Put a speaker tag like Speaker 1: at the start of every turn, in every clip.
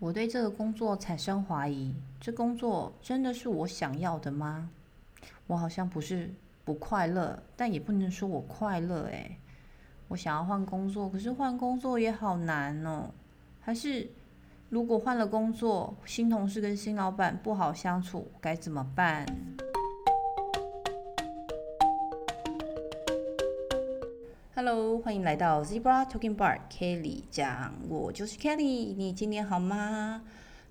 Speaker 1: 我对这个工作产生怀疑，这工作真的是我想要的吗？我好像不是不快乐，但也不能说我快乐诶。我想要换工作，可是换工作也好难哦。还是如果换了工作，新同事跟新老板不好相处，该怎么办？Hello，欢迎来到 Zebra Talking Bar，Kelly 讲，我就是 Kelly。你今天好吗？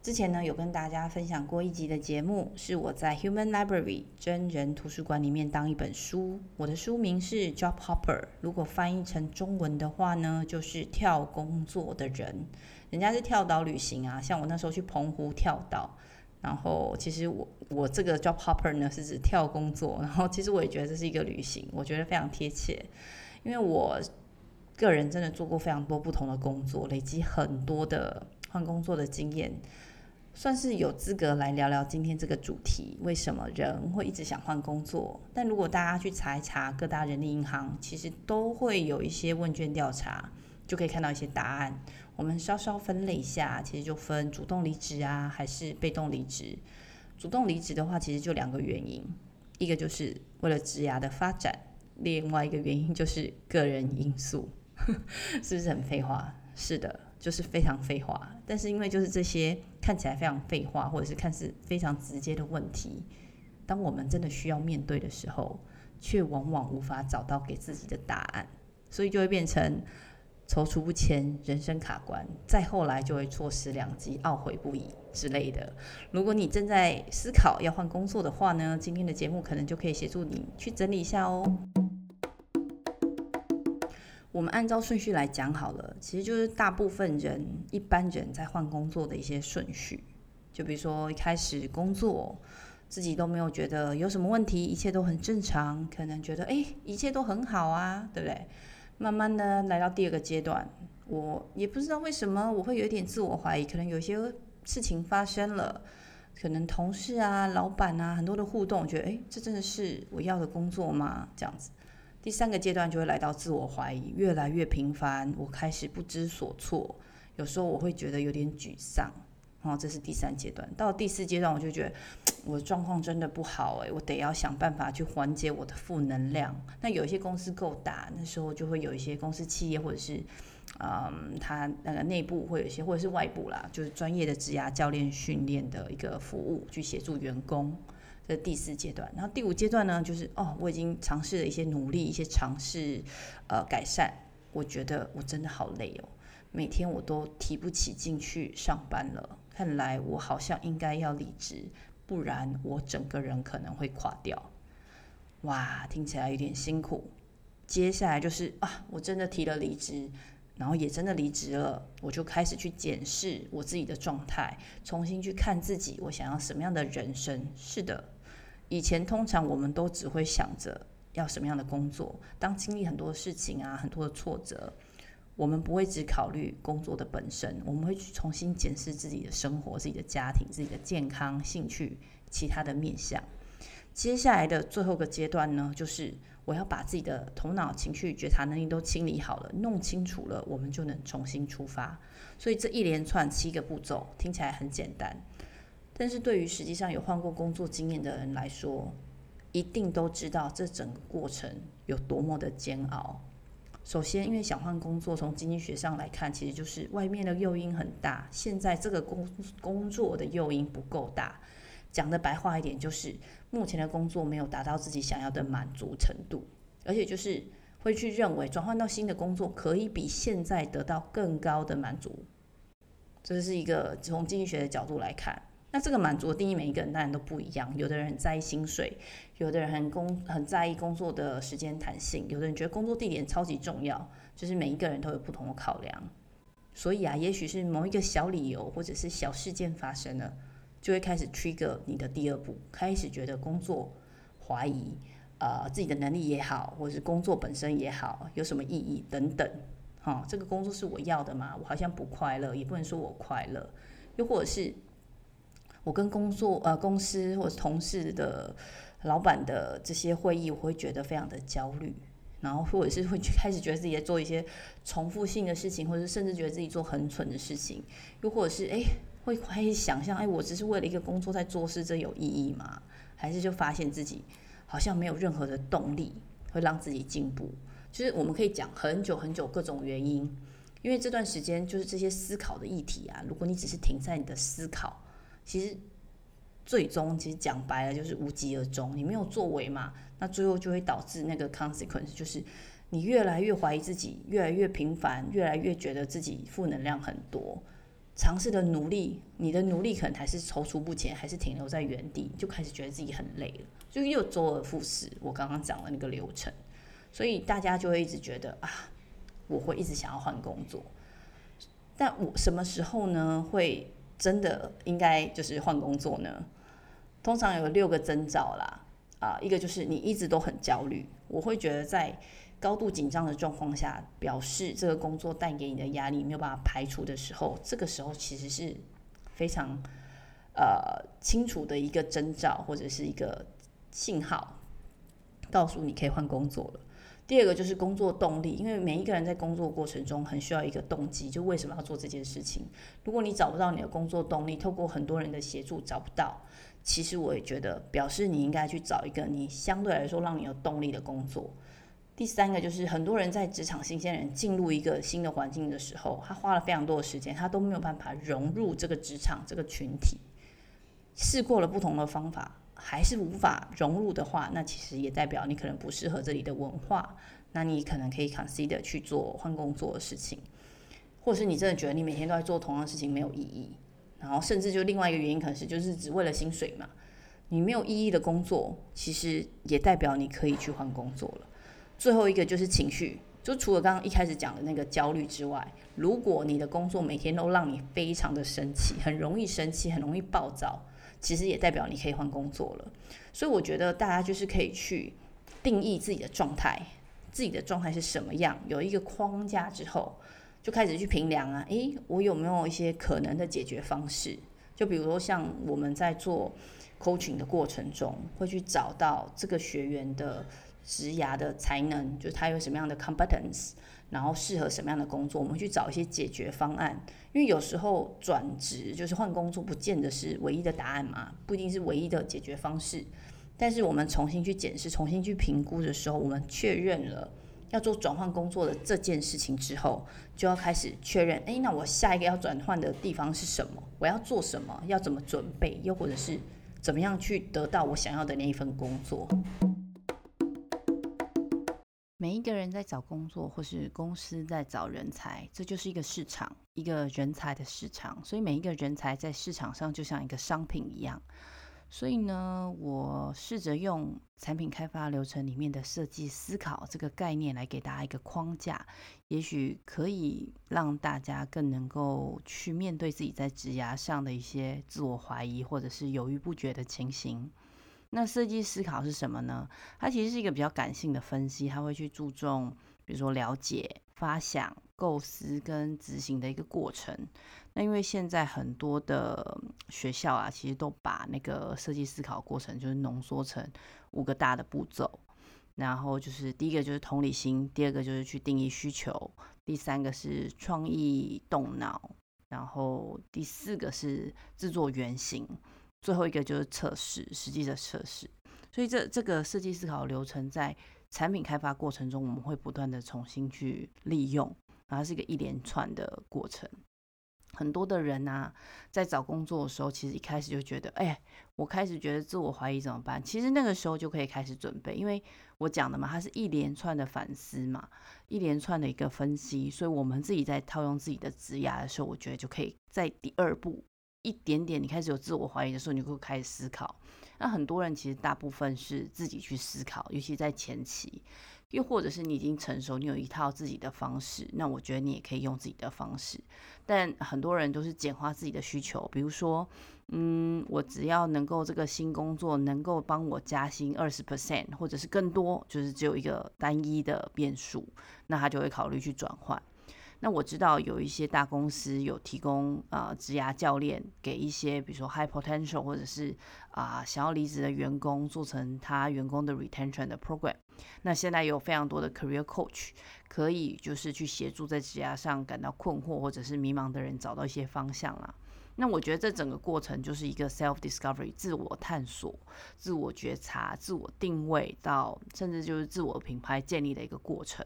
Speaker 1: 之前呢有跟大家分享过一集的节目，是我在 Human Library 真人图书馆里面当一本书。我的书名是 Job Hopper，如果翻译成中文的话呢，就是跳工作的人。人家是跳岛旅行啊，像我那时候去澎湖跳岛，然后其实我我这个 Job Hopper 呢是指跳工作，然后其实我也觉得这是一个旅行，我觉得非常贴切。因为我个人真的做过非常多不同的工作，累积很多的换工作的经验，算是有资格来聊聊今天这个主题：为什么人会一直想换工作？但如果大家去查一查各大人力银行，其实都会有一些问卷调查，就可以看到一些答案。我们稍稍分类一下，其实就分主动离职啊，还是被动离职。主动离职的话，其实就两个原因，一个就是为了职涯的发展。另外一个原因就是个人因素，是不是很废话？是的，就是非常废话。但是因为就是这些看起来非常废话，或者是看似非常直接的问题，当我们真的需要面对的时候，却往往无法找到给自己的答案，所以就会变成踌躇不前、人生卡关，再后来就会错失良机、懊悔不已之类的。如果你正在思考要换工作的话呢，今天的节目可能就可以协助你去整理一下哦。我们按照顺序来讲好了，其实就是大部分人、一般人在换工作的一些顺序。就比如说一开始工作，自己都没有觉得有什么问题，一切都很正常，可能觉得诶，一切都很好啊，对不对？慢慢的来到第二个阶段，我也不知道为什么我会有点自我怀疑，可能有些事情发生了，可能同事啊、老板啊很多的互动，我觉得诶，这真的是我要的工作吗？这样子。第三个阶段就会来到自我怀疑，越来越频繁，我开始不知所措，有时候我会觉得有点沮丧，然后这是第三阶段。到第四阶段，我就觉得 我的状况真的不好，诶，我得要想办法去缓解我的负能量。那有一些公司够大，那时候就会有一些公司企业或者是，嗯，他那个内部会有一些或者是外部啦，就是专业的职涯教练训练的一个服务，去协助员工。这第四阶段，然后第五阶段呢，就是哦，我已经尝试了一些努力，一些尝试，呃，改善。我觉得我真的好累哦，每天我都提不起劲去上班了。看来我好像应该要离职，不然我整个人可能会垮掉。哇，听起来有点辛苦。接下来就是啊，我真的提了离职，然后也真的离职了，我就开始去检视我自己的状态，重新去看自己，我想要什么样的人生？是的。以前通常我们都只会想着要什么样的工作，当经历很多事情啊，很多的挫折，我们不会只考虑工作的本身，我们会去重新检视自己的生活、自己的家庭、自己的健康、兴趣、其他的面向。接下来的最后个阶段呢，就是我要把自己的头脑、情绪、觉察能力都清理好了，弄清楚了，我们就能重新出发。所以这一连串七个步骤听起来很简单。但是对于实际上有换过工作经验的人来说，一定都知道这整个过程有多么的煎熬。首先，因为想换工作，从经济学上来看，其实就是外面的诱因很大，现在这个工工作的诱因不够大。讲的白话一点，就是目前的工作没有达到自己想要的满足程度，而且就是会去认为转换到新的工作可以比现在得到更高的满足。这是一个从经济学的角度来看。那这个满足的定义，每一个人当然都不一样。有的人很在意薪水，有的人很工很在意工作的时间弹性，有的人觉得工作地点超级重要。就是每一个人都有不同的考量。所以啊，也许是某一个小理由或者是小事件发生了，就会开始 trigger 你的第二步，开始觉得工作怀疑，呃，自己的能力也好，或者是工作本身也好，有什么意义等等。哈，这个工作是我要的吗？我好像不快乐，也不能说我快乐，又或者是。我跟工作呃公司或者同事的老板的这些会议，我会觉得非常的焦虑，然后或者是会开始觉得自己在做一些重复性的事情，或者是甚至觉得自己做很蠢的事情，又或者是诶，会开始想象，哎，我只是为了一个工作在做事，这有意义吗？还是就发现自己好像没有任何的动力会让自己进步？就是我们可以讲很久很久各种原因，因为这段时间就是这些思考的议题啊。如果你只是停在你的思考，其实最终其实讲白了就是无疾而终，你没有作为嘛，那最后就会导致那个 consequence 就是你越来越怀疑自己，越来越频繁，越来越觉得自己负能量很多。尝试的努力，你的努力可能还是踌躇不前，还是停留在原地，就开始觉得自己很累了，就又周而复始。我刚刚讲的那个流程，所以大家就会一直觉得啊，我会一直想要换工作。但我什么时候呢？会真的应该就是换工作呢？通常有六个征兆啦，啊，一个就是你一直都很焦虑，我会觉得在。高度紧张的状况下，表示这个工作带给你的压力没有办法排除的时候，这个时候其实是非常呃清楚的一个征兆或者是一个信号，告诉你可以换工作了。第二个就是工作动力，因为每一个人在工作过程中很需要一个动机，就为什么要做这件事情。如果你找不到你的工作动力，透过很多人的协助找不到，其实我也觉得表示你应该去找一个你相对来说让你有动力的工作。第三个就是很多人在职场新鲜人进入一个新的环境的时候，他花了非常多的时间，他都没有办法融入这个职场这个群体。试过了不同的方法，还是无法融入的话，那其实也代表你可能不适合这里的文化。那你可能可以 consider 去做换工作的事情，或是你真的觉得你每天都在做同样的事情没有意义，然后甚至就另外一个原因可能是就是只为了薪水嘛，你没有意义的工作，其实也代表你可以去换工作了。最后一个就是情绪，就除了刚刚一开始讲的那个焦虑之外，如果你的工作每天都让你非常的生气，很容易生气，很容易暴躁，其实也代表你可以换工作了。所以我觉得大家就是可以去定义自己的状态，自己的状态是什么样，有一个框架之后，就开始去评量啊，诶，我有没有一些可能的解决方式？就比如说像我们在做 coaching 的过程中，会去找到这个学员的。职涯的才能，就是他有什么样的 competence，然后适合什么样的工作，我们去找一些解决方案。因为有时候转职就是换工作，不见得是唯一的答案嘛，不一定是唯一的解决方式。但是我们重新去检视、重新去评估的时候，我们确认了要做转换工作的这件事情之后，就要开始确认：诶，那我下一个要转换的地方是什么？我要做什么？要怎么准备？又或者是怎么样去得到我想要的那一份工作？每一个人在找工作，或是公司在找人才，这就是一个市场，一个人才的市场。所以每一个人才在市场上就像一个商品一样。所以呢，我试着用产品开发流程里面的设计思考这个概念来给大家一个框架，也许可以让大家更能够去面对自己在职涯上的一些自我怀疑，或者是犹豫不决的情形。那设计思考是什么呢？它其实是一个比较感性的分析，它会去注重，比如说了解、发想、构思跟执行的一个过程。那因为现在很多的学校啊，其实都把那个设计思考过程就是浓缩成五个大的步骤，然后就是第一个就是同理心，第二个就是去定义需求，第三个是创意动脑，然后第四个是制作原型。最后一个就是测试，实际的测试。所以这这个设计思考流程在产品开发过程中，我们会不断的重新去利用，然后是一个一连串的过程。很多的人啊，在找工作的时候，其实一开始就觉得，哎，我开始觉得自我怀疑怎么办？其实那个时候就可以开始准备，因为我讲的嘛，它是一连串的反思嘛，一连串的一个分析。所以我们自己在套用自己的职涯的时候，我觉得就可以在第二步。一点点，你开始有自我怀疑的时候，你会开始思考。那很多人其实大部分是自己去思考，尤其在前期，又或者是你已经成熟，你有一套自己的方式。那我觉得你也可以用自己的方式。但很多人都是简化自己的需求，比如说，嗯，我只要能够这个新工作能够帮我加薪二十 percent，或者是更多，就是只有一个单一的变数，那他就会考虑去转换。那我知道有一些大公司有提供啊职涯教练给一些比如说 high potential 或者是啊、想要离职的员工做成他员工的 retention 的 program。那现在有非常多的 career coach 可以就是去协助在职涯上感到困惑或者是迷茫的人找到一些方向啦。那我觉得这整个过程就是一个 self discovery，自我探索、自我觉察、自我定位到甚至就是自我品牌建立的一个过程。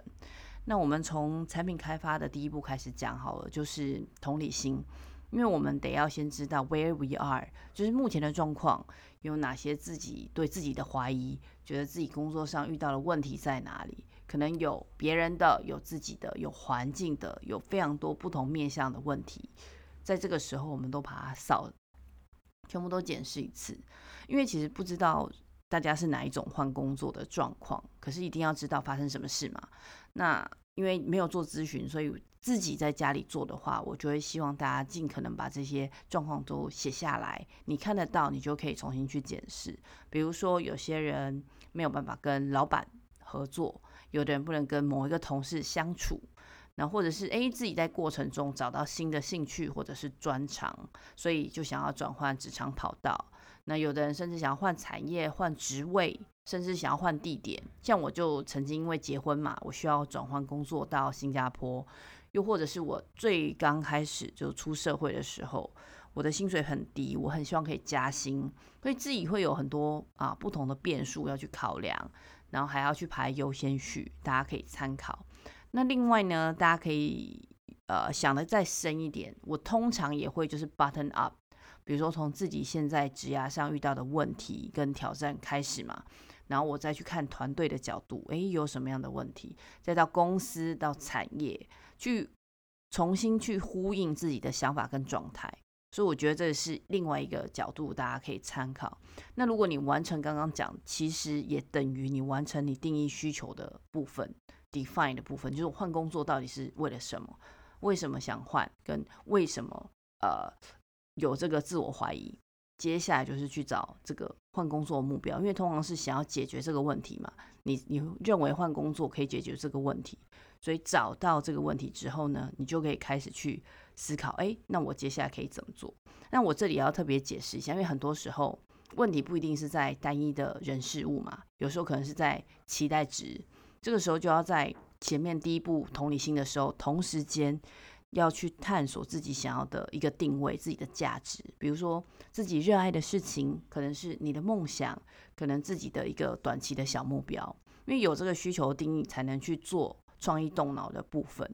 Speaker 1: 那我们从产品开发的第一步开始讲好了，就是同理心，因为我们得要先知道 where we are，就是目前的状况有哪些，自己对自己的怀疑，觉得自己工作上遇到的问题在哪里，可能有别人的，有自己的，有环境的，有非常多不同面向的问题。在这个时候，我们都把它扫，全部都检视一次，因为其实不知道大家是哪一种换工作的状况，可是一定要知道发生什么事嘛。那因为没有做咨询，所以自己在家里做的话，我就会希望大家尽可能把这些状况都写下来，你看得到，你就可以重新去检视。比如说，有些人没有办法跟老板合作，有的人不能跟某一个同事相处。那或者是诶，自己在过程中找到新的兴趣或者是专长，所以就想要转换职场跑道。那有的人甚至想要换产业、换职位，甚至想要换地点。像我就曾经因为结婚嘛，我需要转换工作到新加坡。又或者是我最刚开始就出社会的时候，我的薪水很低，我很希望可以加薪，所以自己会有很多啊不同的变数要去考量，然后还要去排优先序，大家可以参考。那另外呢，大家可以呃想的再深一点。我通常也会就是 button up，比如说从自己现在职涯上遇到的问题跟挑战开始嘛，然后我再去看团队的角度，诶，有什么样的问题，再到公司到产业去重新去呼应自己的想法跟状态。所以我觉得这是另外一个角度，大家可以参考。那如果你完成刚刚讲，其实也等于你完成你定义需求的部分。define 的部分就是换工作到底是为了什么？为什么想换？跟为什么呃有这个自我怀疑？接下来就是去找这个换工作的目标，因为通常是想要解决这个问题嘛。你你认为换工作可以解决这个问题，所以找到这个问题之后呢，你就可以开始去思考，哎，那我接下来可以怎么做？那我这里要特别解释一下，因为很多时候问题不一定是在单一的人事物嘛，有时候可能是在期待值。这个时候就要在前面第一步同理心的时候，同时间要去探索自己想要的一个定位，自己的价值。比如说自己热爱的事情，可能是你的梦想，可能自己的一个短期的小目标。因为有这个需求定义，才能去做创意动脑的部分。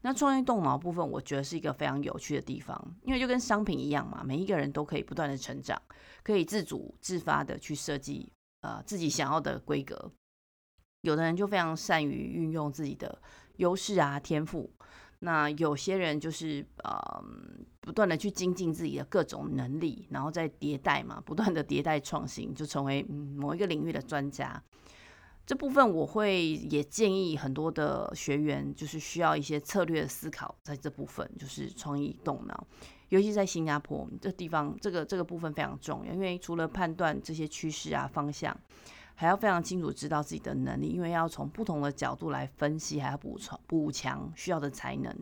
Speaker 1: 那创意动脑部分，我觉得是一个非常有趣的地方，因为就跟商品一样嘛，每一个人都可以不断的成长，可以自主自发的去设计呃自己想要的规格。有的人就非常善于运用自己的优势啊、天赋，那有些人就是呃不断的去精进自己的各种能力，然后再迭代嘛，不断的迭代创新，就成为某一个领域的专家。这部分我会也建议很多的学员，就是需要一些策略的思考，在这部分就是创意动脑，尤其在新加坡这地方，这个这个部分非常重要，因为除了判断这些趋势啊方向。还要非常清楚知道自己的能力，因为要从不同的角度来分析，还要补充补强需要的才能。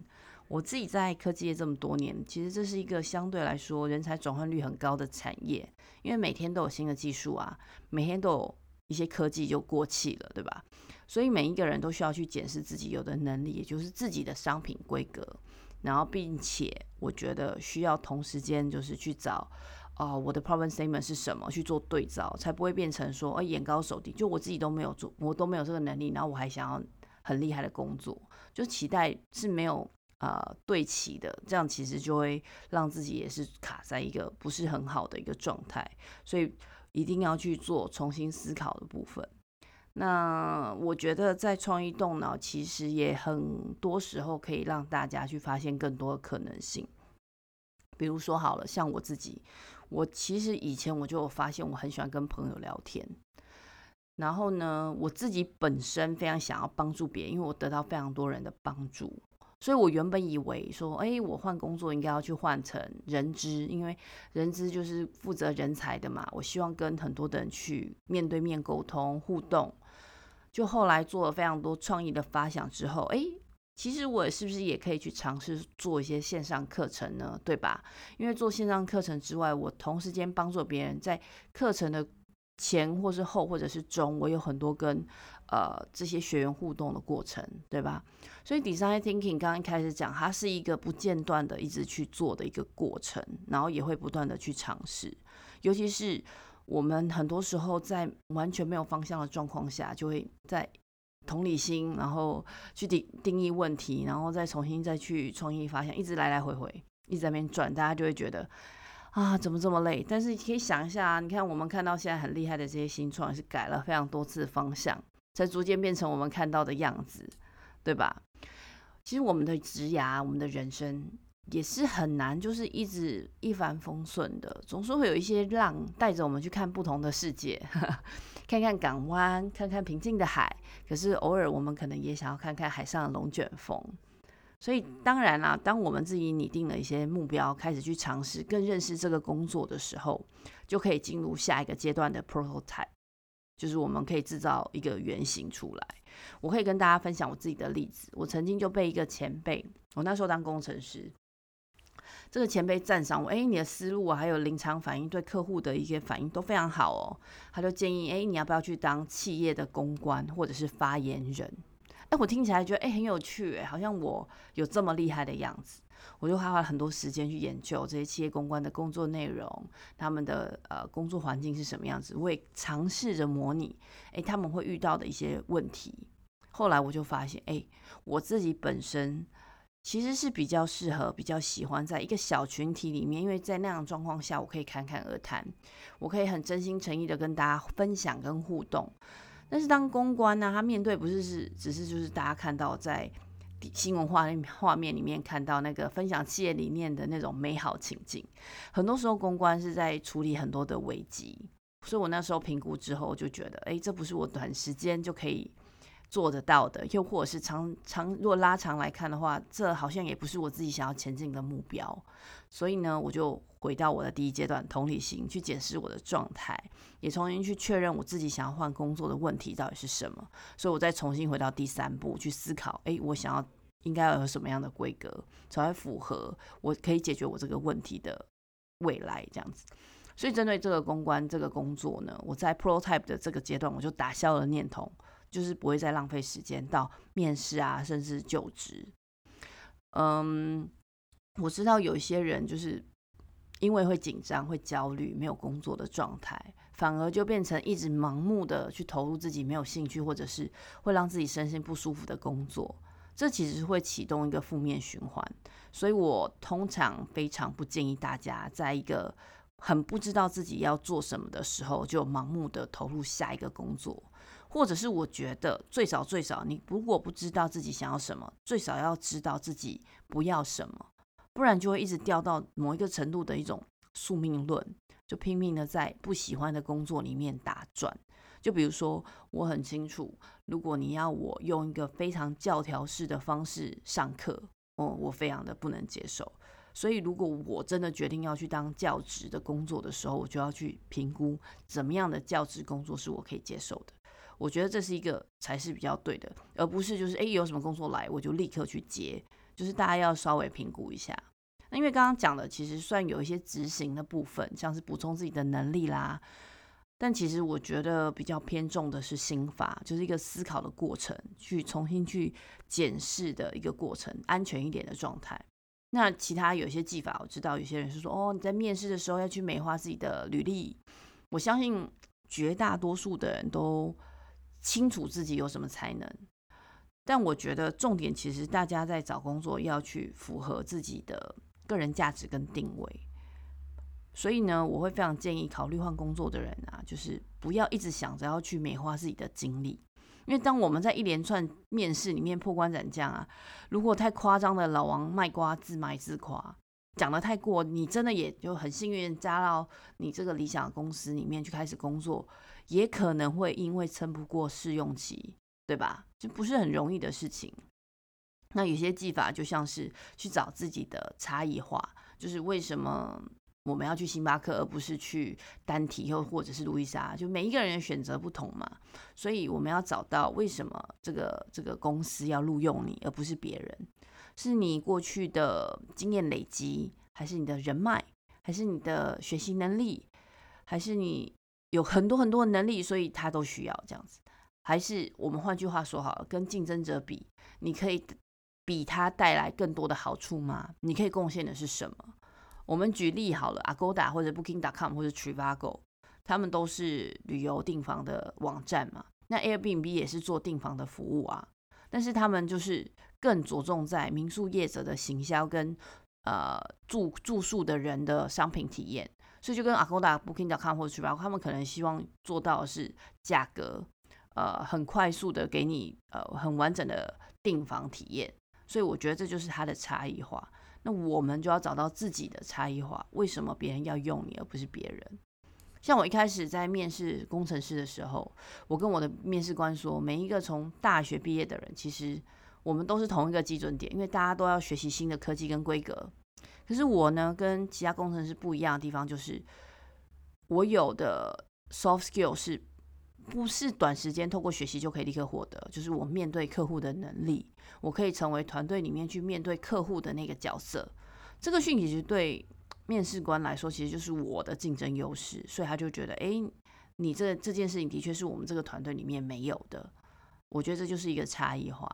Speaker 1: 我自己在科技业这么多年，其实这是一个相对来说人才转换率很高的产业，因为每天都有新的技术啊，每天都有一些科技就过气了，对吧？所以每一个人都需要去检视自己有的能力，也就是自己的商品规格，然后并且我觉得需要同时间就是去找。哦，我的 problem statement 是什么？去做对照，才不会变成说，哎，眼高手低。就我自己都没有做，我都没有这个能力，然后我还想要很厉害的工作，就期待是没有呃对齐的，这样其实就会让自己也是卡在一个不是很好的一个状态。所以一定要去做重新思考的部分。那我觉得在创意动脑，其实也很多时候可以让大家去发现更多的可能性。比如说好了，像我自己。我其实以前我就有发现，我很喜欢跟朋友聊天。然后呢，我自己本身非常想要帮助别人，因为我得到非常多人的帮助，所以我原本以为说，哎，我换工作应该要去换成人资，因为人资就是负责人才的嘛。我希望跟很多的人去面对面沟通互动。就后来做了非常多创意的发想之后，哎。其实我是不是也可以去尝试做一些线上课程呢？对吧？因为做线上课程之外，我同时间帮助别人在课程的前或是后或者是中，我有很多跟呃这些学员互动的过程，对吧？所以 design thinking 刚刚一开始讲，它是一个不间断的一直去做的一个过程，然后也会不断的去尝试。尤其是我们很多时候在完全没有方向的状况下，就会在同理心，然后去定定义问题，然后再重新再去创意发现，一直来来回回，一直在那边转，大家就会觉得。啊，怎么这么累？但是你可以想一下啊，你看我们看到现在很厉害的这些新创，是改了非常多次方向，才逐渐变成我们看到的样子，对吧？其实我们的职涯，我们的人生也是很难，就是一直一帆风顺的，总是会有一些浪带着我们去看不同的世界，看看港湾，看看平静的海。可是偶尔我们可能也想要看看海上的龙卷风。所以当然啦，当我们自己拟定了一些目标，开始去尝试更认识这个工作的时候，就可以进入下一个阶段的 prototype，就是我们可以制造一个原型出来。我可以跟大家分享我自己的例子，我曾经就被一个前辈，我那时候当工程师，这个前辈赞赏我，诶，你的思路啊，还有临场反应，对客户的一些反应都非常好哦。他就建议，诶，你要不要去当企业的公关或者是发言人？哎，我听起来觉得哎很有趣，哎，好像我有这么厉害的样子，我就花了很多时间去研究这些企业公关的工作内容，他们的呃工作环境是什么样子，我也尝试着模拟，哎，他们会遇到的一些问题。后来我就发现，哎，我自己本身其实是比较适合、比较喜欢在一个小群体里面，因为在那样状况下，我可以侃侃而谈，我可以很真心诚意的跟大家分享跟互动。但是当公关呢、他面对不是是只是就是大家看到在新闻画画面里面看到那个分享企业理念的那种美好情景，很多时候公关是在处理很多的危机，所以我那时候评估之后就觉得，哎，这不是我短时间就可以做得到的，又或者是长长如果拉长来看的话，这好像也不是我自己想要前进的目标，所以呢，我就。回到我的第一阶段，同理心去检视我的状态，也重新去确认我自己想要换工作的问题到底是什么。所以我再重新回到第三步去思考，诶，我想要应该要有什么样的规格才会符合我可以解决我这个问题的未来这样子。所以针对这个公关这个工作呢，我在 prototype 的这个阶段，我就打消了念头，就是不会再浪费时间到面试啊，甚至就职。嗯，我知道有一些人就是。因为会紧张、会焦虑、没有工作的状态，反而就变成一直盲目的去投入自己没有兴趣，或者是会让自己身心不舒服的工作。这其实会启动一个负面循环。所以我通常非常不建议大家在一个很不知道自己要做什么的时候，就盲目的投入下一个工作。或者是我觉得最少最少，你如果不知道自己想要什么，最少要知道自己不要什么。不然就会一直掉到某一个程度的一种宿命论，就拼命的在不喜欢的工作里面打转。就比如说，我很清楚，如果你要我用一个非常教条式的方式上课，哦，我非常的不能接受。所以，如果我真的决定要去当教职的工作的时候，我就要去评估怎么样的教职工作是我可以接受的。我觉得这是一个才是比较对的，而不是就是诶，有什么工作来我就立刻去接。就是大家要稍微评估一下，那因为刚刚讲的其实算有一些执行的部分，像是补充自己的能力啦，但其实我觉得比较偏重的是心法，就是一个思考的过程，去重新去检视的一个过程，安全一点的状态。那其他有些技法，我知道有些人是说，哦，你在面试的时候要去美化自己的履历，我相信绝大多数的人都清楚自己有什么才能。但我觉得重点其实大家在找工作要去符合自己的个人价值跟定位，所以呢，我会非常建议考虑换工作的人啊，就是不要一直想着要去美化自己的经历，因为当我们在一连串面试里面破关斩将啊，如果太夸张的老王卖瓜自卖自夸，讲得太过，你真的也就很幸运加到你这个理想的公司里面去开始工作，也可能会因为撑不过试用期。对吧？就不是很容易的事情。那有些技法就像是去找自己的差异化，就是为什么我们要去星巴克，而不是去单体又或者是路易莎？就每一个人选择不同嘛，所以我们要找到为什么这个这个公司要录用你，而不是别人？是你过去的经验累积，还是你的人脉，还是你的学习能力，还是你
Speaker 2: 有很多很多的能力，所以他都需要这样子。还是我们换句话说好了，跟竞争者比，你可以比他带来更多的好处吗？你可以贡献的是什么？我们举例好了，Agoda 或者 Booking.com 或者 Trivago，他们都是旅游订房的网站嘛。那 Airbnb 也是做订房的服务啊，但是他们就是更着重在民宿业者的行销跟呃住住宿的人的商品体验，所以就跟 Agoda、Booking.com 或者 Trivago，他们可能希望做到的是价格。呃，很快速的给你呃很完整的订房体验，所以我觉得这就是它的差异化。那我们就要找到自己的差异化，为什么别人要用你而不是别人？像我一开始在面试工程师的时候，我跟我的面试官说，每一个从大学毕业的人，其实我们都是同一个基准点，因为大家都要学习新的科技跟规格。可是我呢，跟其他工程师不一样的地方就是，我有的 soft skill 是。不是短时间透过学习就可以立刻获得，就是我面对客户的能力，我可以成为团队里面去面对客户的那个角色。这个讯息其实对面试官来说，其实就是我的竞争优势，所以他就觉得，哎，你这这件事情的确是我们这个团队里面没有的。我觉得这就是一个差异化。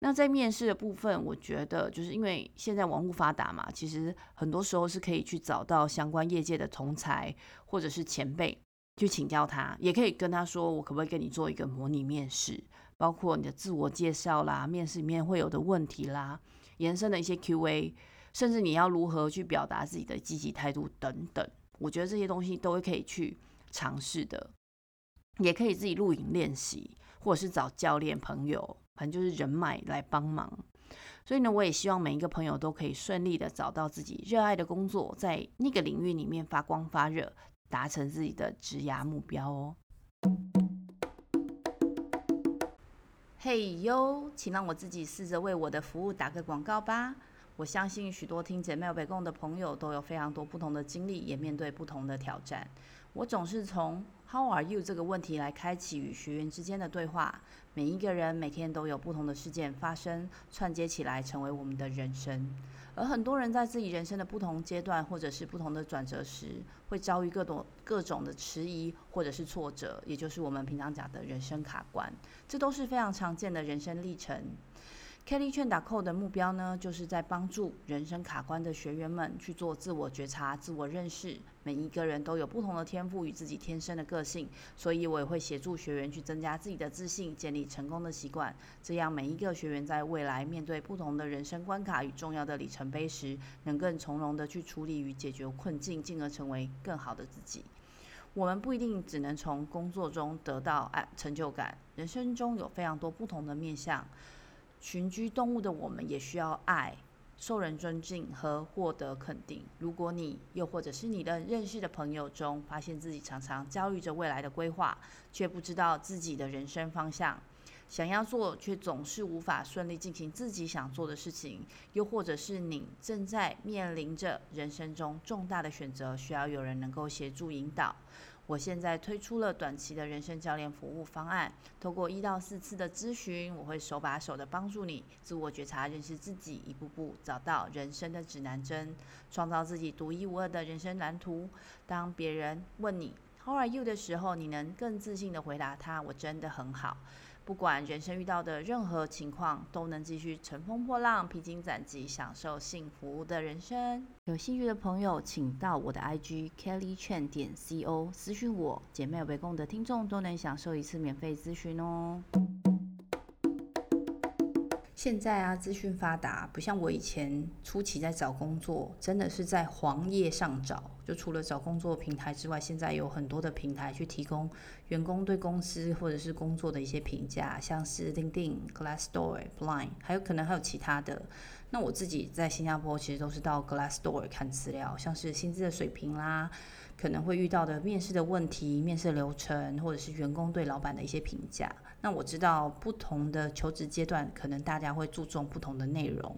Speaker 2: 那在面试的部分，我觉得就是因为现在网络发达嘛，其实很多时候是可以去找到相关业界的同才或者是前辈。去请教他，也可以跟他说，我可不可以跟你做一个模拟面试，包括你的自我介绍啦，面试里面会有的问题啦，延伸的一些 Q&A，甚至你要如何去表达自己的积极态度等等，我觉得这些东西都会可以去尝试的，也可以自己录影练习，或者是找教练朋友，反正就是人脉来帮忙。所以呢，我也希望每一个朋友都可以顺利的找到自己热爱的工作，在那个领域里面发光发热。达成自己的职涯目标哦！嘿哟，请让我自己试着为我的服务打个广告吧。我相信许多听姐妹北共的朋友都有非常多不同的经历，也面对不同的挑战。我总是从 How are you 这个问题来开启与学员之间的对话。每一个人每天都有不同的事件发生，串接起来成为我们的人生。而很多人在自己人生的不同阶段，或者是不同的转折时，会遭遇各种各种的迟疑，或者是挫折，也就是我们平常讲的人生卡关。这都是非常常见的人生历程。Kelly Chen.co 的目标呢，就是在帮助人生卡关的学员们去做自我觉察、自我认识。每一个人都有不同的天赋与自己天生的个性，所以我也会协助学员去增加自己的自信，建立成功的习惯。这样每一个学员在未来面对不同的人生关卡与重要的里程碑时，能更从容的去处理与解决困境，进而成为更好的自己。我们不一定只能从工作中得到成就感，人生中有非常多不同的面向。群居动物的我们也需要爱、受人尊敬和获得肯定。如果你又或者是你的认识的朋友中，发现自己常常焦虑着未来的规划，却不知道自己的人生方向，想要做却总是无法顺利进行自己想做的事情，又或者是你正在面临着人生中重大的选择，需要有人能够协助引导。我现在推出了短期的人生教练服务方案，通过一到四次的咨询，我会手把手的帮助你自我觉察、认识自己，一步步找到人生的指南针，创造自己独一无二的人生蓝图。当别人问你 “How are you” 的时候，你能更自信的回答他：“我真的很好。”不管人生遇到的任何情况，都能继续乘风破浪、披荆斩棘，享受幸福的人生。有兴趣的朋友，请到我的 IG Kelly Chan 点 CO 私讯我。姐妹围攻的听众都能享受一次免费咨询哦。现在啊，资讯发达，不像我以前初期在找工作，真的是在黄页上找。就除了找工作平台之外，现在有很多的平台去提供员工对公司或者是工作的一些评价，像是钉钉、Glassdoor、Blind，还有可能还有其他的。那我自己在新加坡其实都是到 Glassdoor 看资料，像是薪资的水平啦。可能会遇到的面试的问题、面试流程，或者是员工对老板的一些评价。那我知道不同的求职阶段，可能大家会注重不同的内容。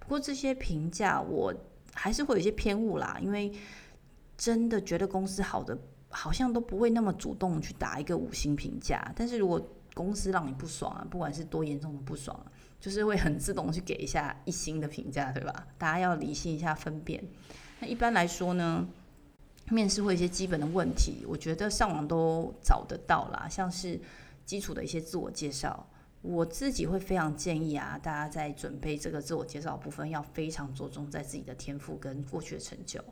Speaker 2: 不过这些评价我还是会有一些偏误啦，因为真的觉得公司好的，好像都不会那么主动去打一个五星评价。但是如果公司让你不爽啊，不管是多严重的不爽啊，就是会很自动去给一下一星的评价，对吧？大家要理性一下分辨。那一般来说呢？
Speaker 1: 面试会一些基本的问题，我觉得上网都找得到啦，像是基础的一些自我介绍。我自己会非常建议啊，大家在准备这个自我介绍部分，要非常着重在自己的天赋跟过去的成就，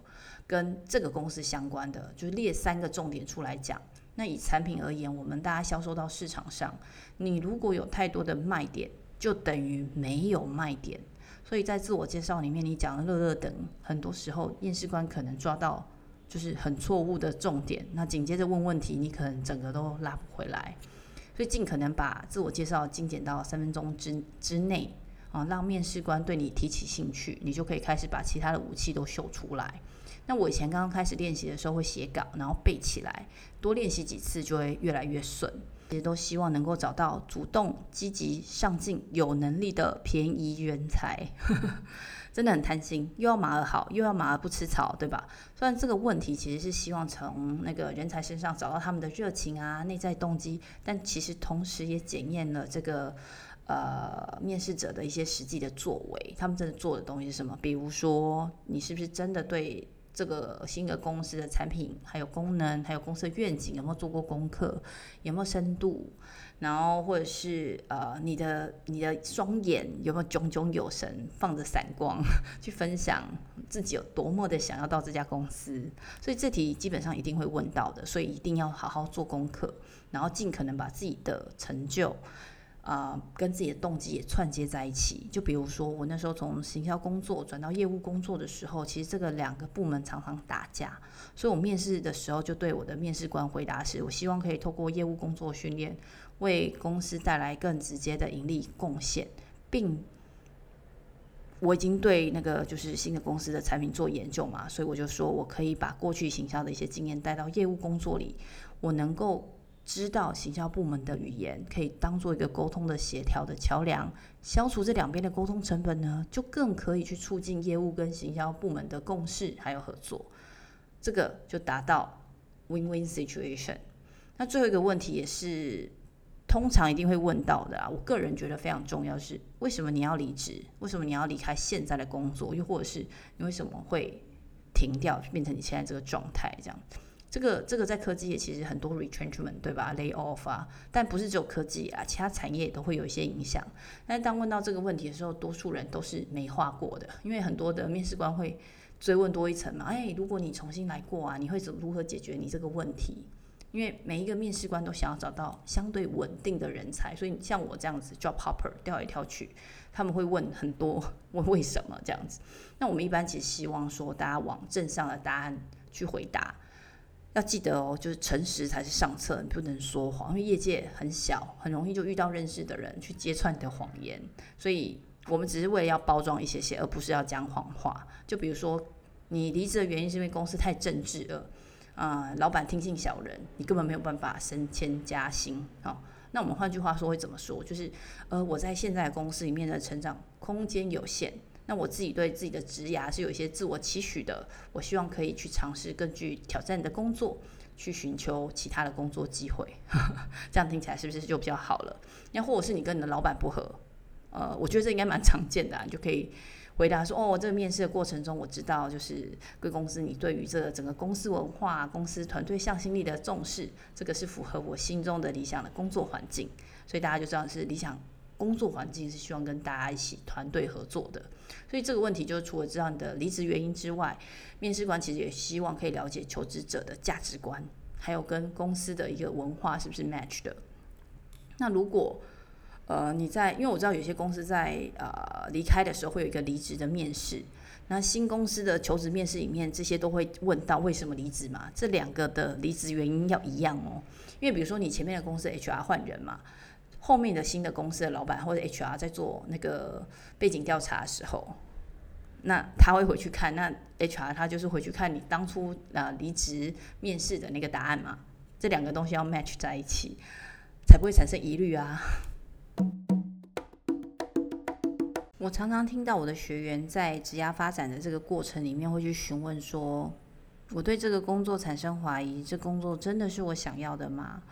Speaker 1: 跟这个公司相关的，就是列三个重点出来讲。那以产品而言，我们大家销售到市场上，你如果有太多的卖点，就等于没有卖点。所以在自我介绍里面，你讲的乐乐等，很多时候面试官可能抓到就是很错误的重点，那紧接着问问题，你可能整个都拉不回来。所以尽可能把自我介绍精简到三分钟之之内啊，让面试官对你提起兴趣，你就可以开始把其他的武器都秀出来。那我以前刚刚开始练习的时候会写稿，然后背起来，多练习几次就会越来越顺。其实都希望能够找到主动、积极、上进、有能力的便宜人才。真的很贪心，又要马儿好，又要马儿不吃草，对吧？虽然这个问题其实是希望从那个人才身上找到他们的热情啊、内在动机，但其实同时也检验了这个呃面试者的一些实际的作为，他们真的做的东西是什么？比如说，你是不是真的对这个新的公司的产品、还有功能、还有公司的愿景有没有做过功课？有没有深度？然后，或者是呃，你的你的双眼有没有炯炯有神，放着闪光去分享自己有多么的想要到这家公司？所以这题基本上一定会问到的，所以一定要好好做功课，然后尽可能把自己的成就啊、跟自己的动机也串接在一起。就比如说，我那时候从行销工作转到业务工作的时候，其实这个两个部门常常打架，所以我面试的时候就对我的面试官回答是：我希望可以透过业务工作训练。为公司带来更直接的盈利贡献，并我已经对那个就是新的公司的产品做研究嘛，所以我就说我可以把过去行销的一些经验带到业务工作里，我能够知道行销部门的语言，可以当做一个沟通的协调的桥梁，消除这两边的沟通成本呢，就更可以去促进业务跟行销部门的共识还有合作，这个就达到 win-win situation。那最后一个问题也是。通常一定会问到的啊，我个人觉得非常重要是为什么你要离职？为什么你要离开现在的工作？又或者是你为什么会停掉，变成你现在这个状态？这样，这个这个在科技业其实很多 retrenchment 对吧？lay off 啊，但不是只有科技啊，其他产业都会有一些影响。但当问到这个问题的时候，多数人都是没话过的，因为很多的面试官会追问多一层嘛。哎，如果你重新来过啊，你会怎如何解决你这个问题？因为每一个面试官都想要找到相对稳定的人才，所以像我这样子 job hopper 跳来跳去，他们会问很多问为什么这样子。那我们一般其实希望说大家往正向的答案去回答。要记得哦，就是诚实才是上策，你不能说谎，因为业界很小，很容易就遇到认识的人去揭穿你的谎言。所以我们只是为了要包装一些些，而不是要讲谎话。就比如说你离职的原因是因为公司太政治了。啊、呃，老板听信小人，你根本没有办法升迁加薪。好、那我们换句话说会怎么说？就是，呃，我在现在的公司里面的成长空间有限，那我自己对自己的职涯是有一些自我期许的。我希望可以去尝试更具挑战的工作，去寻求其他的工作机会。这样听起来是不是就比较好了？那或者是你跟你的老板不合？呃，我觉得这应该蛮常见的、啊，你就可以。回答说：“哦，这个面试的过程中，我知道就是贵公司你对于这个整个公司文化、公司团队向心力的重视，这个是符合我心中的理想的工作环境。所以大家就知道是理想工作环境是希望跟大家一起团队合作的。所以这个问题就是除了知道你的离职原因之外，面试官其实也希望可以了解求职者的价值观，还有跟公司的一个文化是不是 match 的。那如果……呃，你在，因为我知道有些公司在呃离开的时候会有一个离职的面试，那新公司的求职面试里面，这些都会问到为什么离职嘛？这两个的离职原因要一样哦，因为比如说你前面的公司 HR 换人嘛，后面的新的公司的老板或者 HR 在做那个背景调查的时候，那他会回去看，那 HR 他就是回去看你当初呃离职面试的那个答案嘛，这两个东西要 match 在一起，才不会产生疑虑啊。我常常听到我的学员在职涯发展的这个过程里面，会去询问说：“我对这个工作产生怀疑，这工作真的是我想要的吗？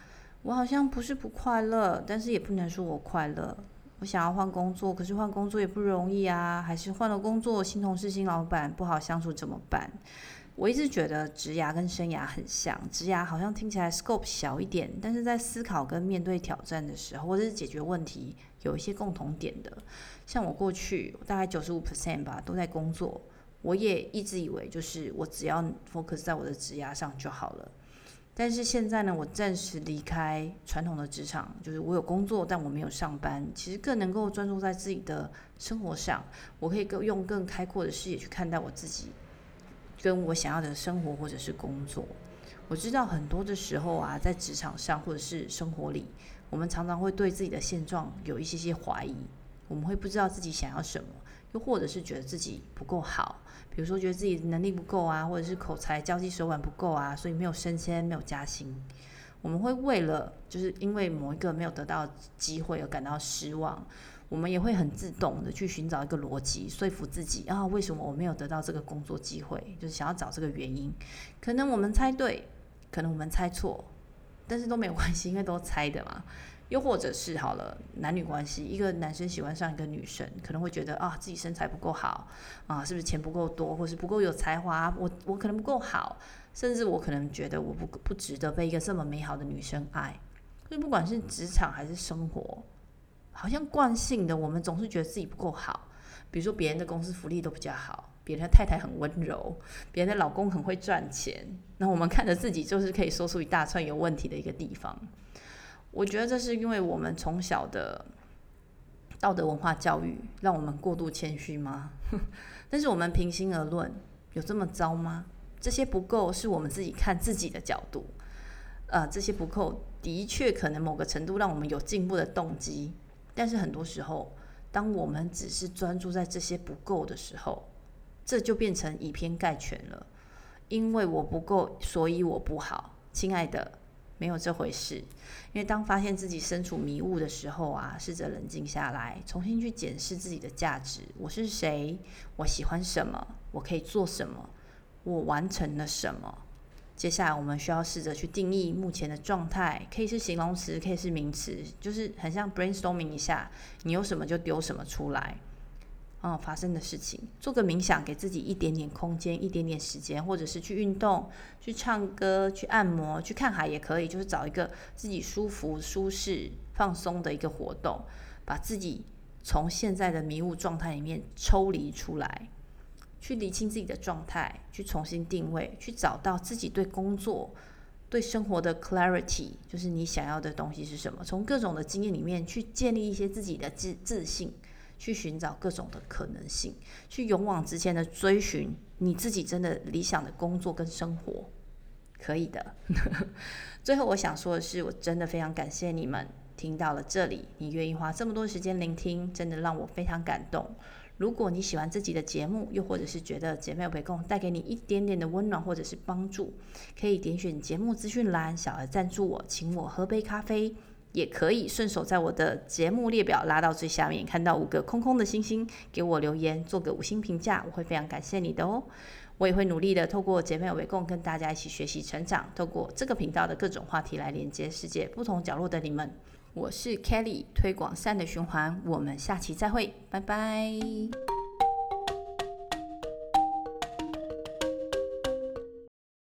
Speaker 1: 我好像不是不快乐，但是也不能说我快乐。我想要换工作，可是换工作也不容易啊，还是换了工作，新同事、新老板不好相处怎么办？我一直觉得职涯跟生涯很像，职涯好像听起来 scope 小一点，但是在思考跟面对挑战的时候，或者是解决问题，有一些共同点的。像我过去大概九十五 percent 吧，都在工作，我也一直以为就是我只要 focus 在我的职涯上就好了。但是现在呢，我暂时离开传统的职场，就是我有工作，但我没有上班，其实更能够专注在自己的生活上，我可以更用更开阔的视野去看待我自己。跟我想要的生活或者是工作，我知道很多的时候啊，在职场上或者是生活里，我们常常会对自己的现状有一些些怀疑，我们会不知道自己想要什么，又或者是觉得自己不够好，比如说觉得自己能力不够啊，或者是口才、交际手腕不够啊，所以没有升迁、没有加薪。我们会为了就是因为某一个没有得到机会而感到失望。我们也会很自动的去寻找一个逻辑，说服自己啊，为什么我没有得到这个工作机会？就是想要找这个原因。可能我们猜对，可能我们猜错，但是都没有关系，因为都猜的嘛。又或者是好了，男女关系，一个男生喜欢上一个女生，可能会觉得啊，自己身材不够好啊，是不是钱不够多，或是不够有才华？我我可能不够好，甚至我可能觉得我不不值得被一个这么美好的女生爱。所以不管是职场还是生活。好像惯性的，我们总是觉得自己不够好。比如说，别人的公司福利都比较好，别人的太太很温柔，别人的老公很会赚钱。那我们看着自己，就是可以说出一大串有问题的一个地方。我觉得这是因为我们从小的道德文化教育，让我们过度谦虚吗？但是我们平心而论，有这么糟吗？这些不够是我们自己看自己的角度。呃，这些不够的确可能某个程度让我们有进步的动机。但是很多时候，当我们只是专注在这些不够的时候，这就变成以偏概全了。因为我不够，所以我不好。亲爱的，没有这回事。因为当发现自己身处迷雾的时候啊，试着冷静下来，重新去检视自己的价值：我是谁？我喜欢什么？我可以做什么？我完成了什么？接下来我们需要试着去定义目前的状态，可以是形容词，可以是名词，就是很像 brainstorming 一下，你有什么就丢什么出来。嗯，发生的事情，做个冥想，给自己一点点空间，一点点时间，或者是去运动、去唱歌、去按摩、去看海也可以，就是找一个自己舒服、舒适、放松的一个活动，把自己从现在的迷雾状态里面抽离出来。去理清自己的状态，去重新定位，去找到自己对工作、对生活的 clarity，就是你想要的东西是什么。从各种的经验里面去建立一些自己的自自信，去寻找各种的可能性，去勇往直前的追寻你自己真的理想的工作跟生活，可以的。最后我想说的是，我真的非常感谢你们听到了这里，你愿意花这么多时间聆听，真的让我非常感动。如果你喜欢自己的节目，又或者是觉得姐妹有陪共带给你一点点的温暖或者是帮助，可以点选节目资讯栏小额赞助我，请我喝杯咖啡，也可以顺手在我的节目列表拉到最下面，看到五个空空的星星，给我留言，做个五星评价，我会非常感谢你的哦。我也会努力的透过姐妹有陪共跟大家一起学习成长，透过这个频道的各种话题来连接世界不同角落的你们。我是 Kelly，推广善的循环，我们下期再会，拜拜。